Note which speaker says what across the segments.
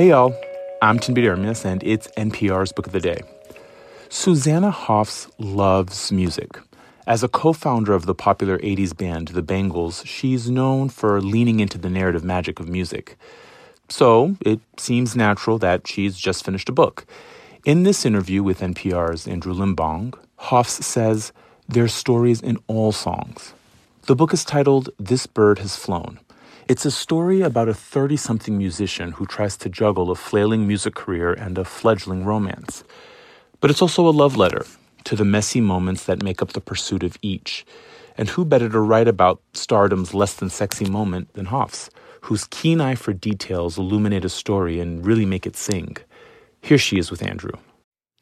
Speaker 1: Hey y'all, I'm Tinbit Ermias and it's NPR's Book of the Day. Susanna Hoffs loves music. As a co founder of the popular 80s band The Bangles, she's known for leaning into the narrative magic of music. So it seems natural that she's just finished a book. In this interview with NPR's Andrew Limbong, Hoffs says there's stories in all songs. The book is titled This Bird Has Flown. It's a story about a 30 something musician who tries to juggle a flailing music career and a fledgling romance. But it's also a love letter to the messy moments that make up the pursuit of each. And who better to write about stardom's less than sexy moment than Hoffs, whose keen eye for details illuminate a story and really make it sing? Here she is with Andrew.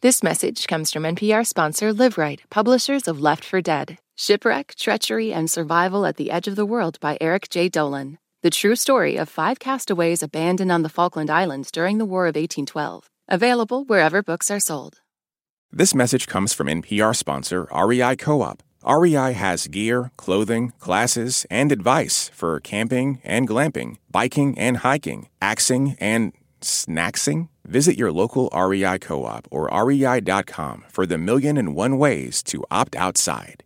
Speaker 2: This message comes from NPR sponsor Liveright, publishers of Left for Dead Shipwreck, Treachery, and Survival at the Edge of the World by Eric J. Dolin. The true story of five castaways abandoned on the Falkland Islands during the War of 1812. Available wherever books are sold.
Speaker 3: This message comes from NPR sponsor REI Co op. REI has gear, clothing, classes, and advice for camping and glamping, biking and hiking, axing and snacksing. Visit your local REI co op or rei.com for the million and one ways to opt outside.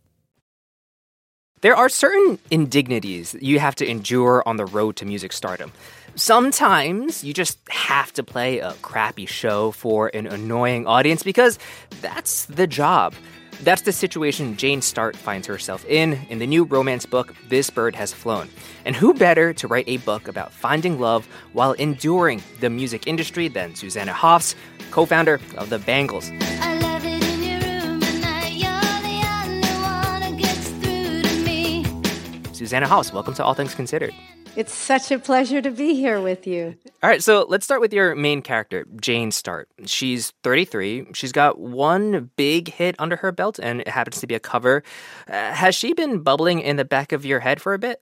Speaker 4: There are certain indignities you have to endure on the road to music stardom. Sometimes you just have to play a crappy show for an annoying audience because that's the job. That's the situation Jane Start finds herself in in the new romance book, This Bird Has Flown. And who better to write a book about finding love while enduring the music industry than Susanna Hoffs, co founder of The Bangles? Susanna Hoffs, welcome to All Things Considered.
Speaker 5: It's such a pleasure to be here with you.
Speaker 4: All right, so let's start with your main character, Jane Start. She's 33. She's got one big hit under her belt, and it happens to be a cover. Uh, has she been bubbling in the back of your head for a bit?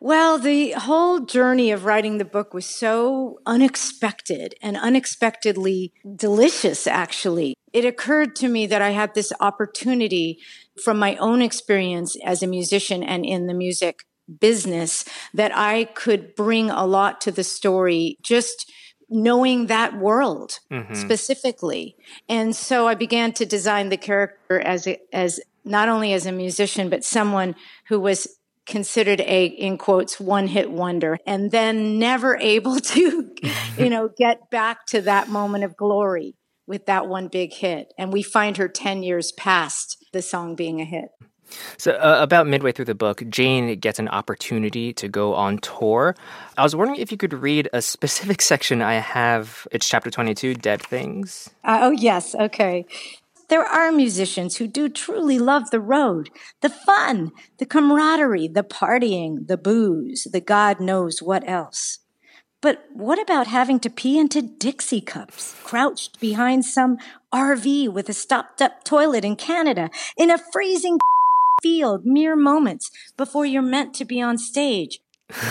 Speaker 5: Well, the whole journey of writing the book was so unexpected and unexpectedly delicious, actually. It occurred to me that I had this opportunity from my own experience as a musician and in the music business that I could bring a lot to the story just knowing that world mm-hmm. specifically. And so I began to design the character as a, as not only as a musician but someone who was considered a in quotes one hit wonder and then never able to you know get back to that moment of glory with that one big hit and we find her 10 years past the song being a hit.
Speaker 4: So, uh, about midway through the book, Jane gets an opportunity to go on tour. I was wondering if you could read a specific section I have. It's chapter 22, Dead Things.
Speaker 5: Uh, oh, yes. Okay. There are musicians who do truly love the road, the fun, the camaraderie, the partying, the booze, the God knows what else. But what about having to pee into Dixie cups, crouched behind some RV with a stopped up toilet in Canada, in a freezing field mere moments before you're meant to be on stage?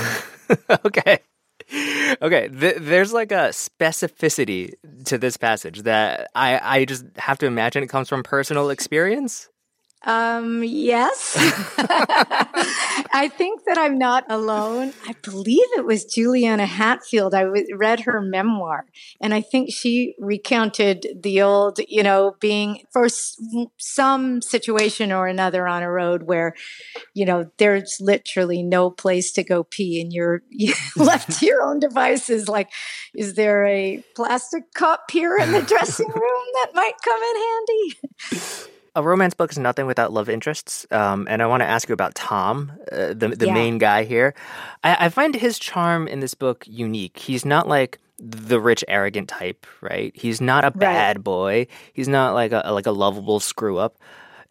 Speaker 4: okay. Okay, Th- there's like a specificity to this passage that I, I just have to imagine it comes from personal experience.
Speaker 5: Um, yes. I think that I'm not alone. I believe it was Juliana Hatfield. I w- read her memoir and I think she recounted the old, you know, being for s- some situation or another on a road where, you know, there's literally no place to go pee and you're, you're left to your own devices. Like, is there a plastic cup here in the dressing room that might come in handy?
Speaker 4: A romance book is nothing without love interests. Um, and I want to ask you about Tom, uh, the the yeah. main guy here. I, I, find his charm in this book unique. He's not like the rich, arrogant type, right? He's not a bad right. boy. He's not like a like a lovable screw up.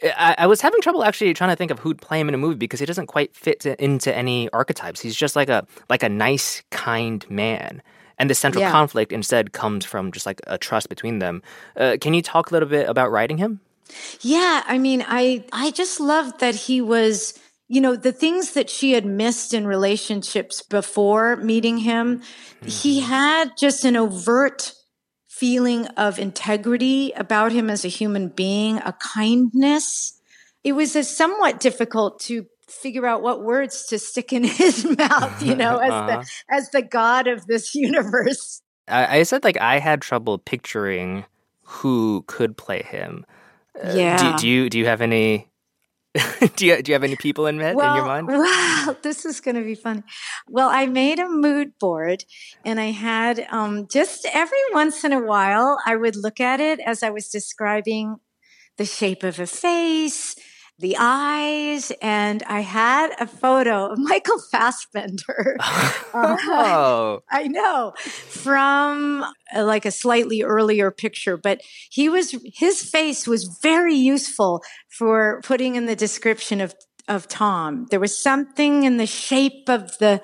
Speaker 4: I, I, was having trouble actually trying to think of who'd play him in a movie because he doesn't quite fit into any archetypes. He's just like a like a nice, kind man. And the central yeah. conflict instead comes from just like a trust between them. Uh, can you talk a little bit about writing him?
Speaker 5: Yeah, I mean, I I just loved that he was you know the things that she had missed in relationships before meeting him mm-hmm. he had just an overt feeling of integrity about him as a human being a kindness it was a somewhat difficult to figure out what words to stick in his mouth you know as uh-huh. the as the god of this universe
Speaker 4: I, I said like I had trouble picturing who could play him.
Speaker 5: Uh, yeah.
Speaker 4: Do, do, you do you have any? do you do you have any people in, well, in your mind?
Speaker 5: Well, this is going to be funny. Well, I made a mood board, and I had um, just every once in a while I would look at it as I was describing the shape of a face, the eyes, and I had a photo of Michael Fassbender.
Speaker 4: oh,
Speaker 5: I know from uh, like a slightly earlier picture, but he was his face was very useful for putting in the description of of Tom. There was something in the shape of the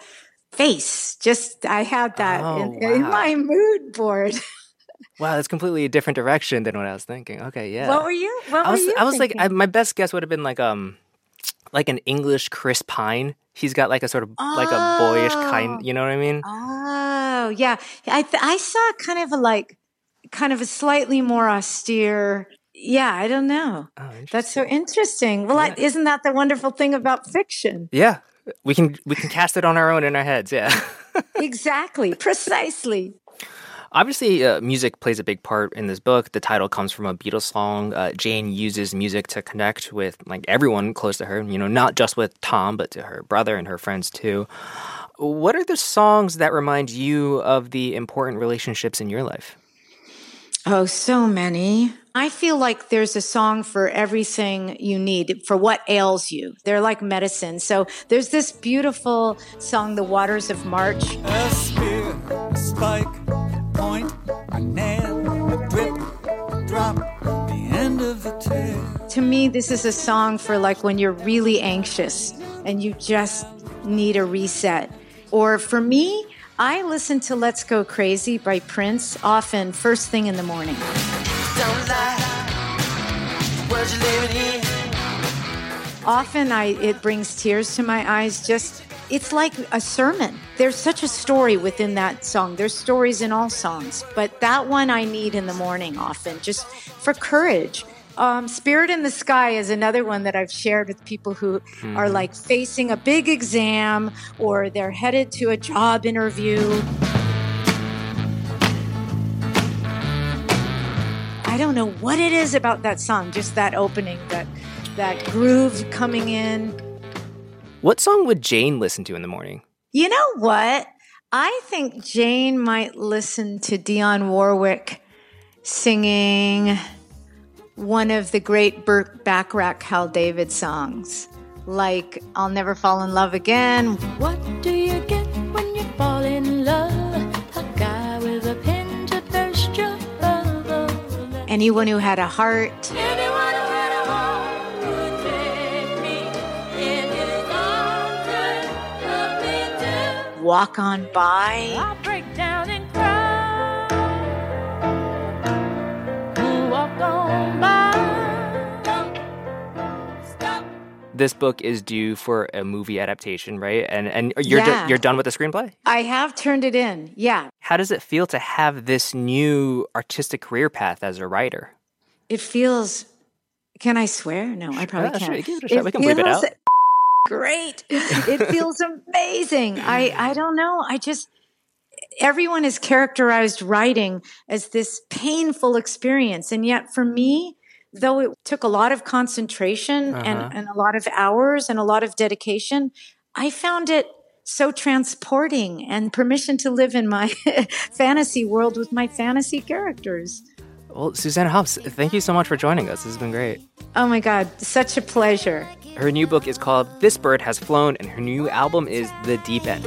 Speaker 5: face. Just I had that oh, in, wow. in my mood board.
Speaker 4: Wow, that's completely a different direction than what I was thinking. Okay, yeah.
Speaker 5: What were you? What
Speaker 4: I was,
Speaker 5: were you
Speaker 4: I was
Speaker 5: thinking?
Speaker 4: like, I, my best guess would have been like um, like an English Chris Pine. He's got like a sort of oh. like a boyish kind. You know what I mean?
Speaker 5: Oh, yeah. I th- I saw kind of a like, kind of a slightly more austere. Yeah, I don't know. Oh, That's so interesting. Well, yeah. I, isn't that the wonderful thing about fiction?
Speaker 4: Yeah, we can we can cast it on our own in our heads. Yeah.
Speaker 5: exactly. Precisely.
Speaker 4: Obviously, uh, music plays a big part in this book. The title comes from a Beatles song. Uh, Jane uses music to connect with like everyone close to her. You know, not just with Tom, but to her brother and her friends too. What are the songs that remind you of the important relationships in your life?
Speaker 5: Oh, so many. I feel like there's a song for everything you need, for what ails you. They're like medicine. So there's this beautiful song, The Waters of March. A spear, a spike, To me, this is a song for like when you're really anxious and you just need a reset. Or for me, I listen to Let's Go Crazy by Prince often first thing in the morning. Often I it brings tears to my eyes just it's like a sermon. There's such a story within that song. There's stories in all songs, but that one I need in the morning often, just for courage. Um, Spirit in the Sky is another one that I've shared with people who mm-hmm. are like facing a big exam or they're headed to a job interview. I don't know what it is about that song, just that opening, that that groove coming in.
Speaker 4: What song would Jane listen to in the morning?
Speaker 5: You know what? I think Jane might listen to Dionne Warwick singing one of the great Burt Bacharach Hal David songs, like I'll Never Fall in Love Again. What do you get when you fall in love? A guy with a pen to burst your bubble. Anyone who had a heart. walk on by.
Speaker 4: This book is due for a movie adaptation, right? And and you're yeah. d- you're done with the screenplay.
Speaker 5: I have turned it in. Yeah.
Speaker 4: How does it feel to have this new artistic career path as a writer?
Speaker 5: It feels. Can I swear? No, I probably
Speaker 4: yeah,
Speaker 5: can't.
Speaker 4: Sure, it we can bleep it out
Speaker 5: great. It feels amazing. I, I don't know. I just, everyone has characterized writing as this painful experience. And yet for me, though it took a lot of concentration uh-huh. and, and a lot of hours and a lot of dedication, I found it so transporting and permission to live in my fantasy world with my fantasy characters.
Speaker 4: Well, Susanna Hoffs, thank you so much for joining us. This has been great.
Speaker 5: Oh my God, such a pleasure.
Speaker 4: Her new book is called This Bird Has Flown, and her new album is The Deep End.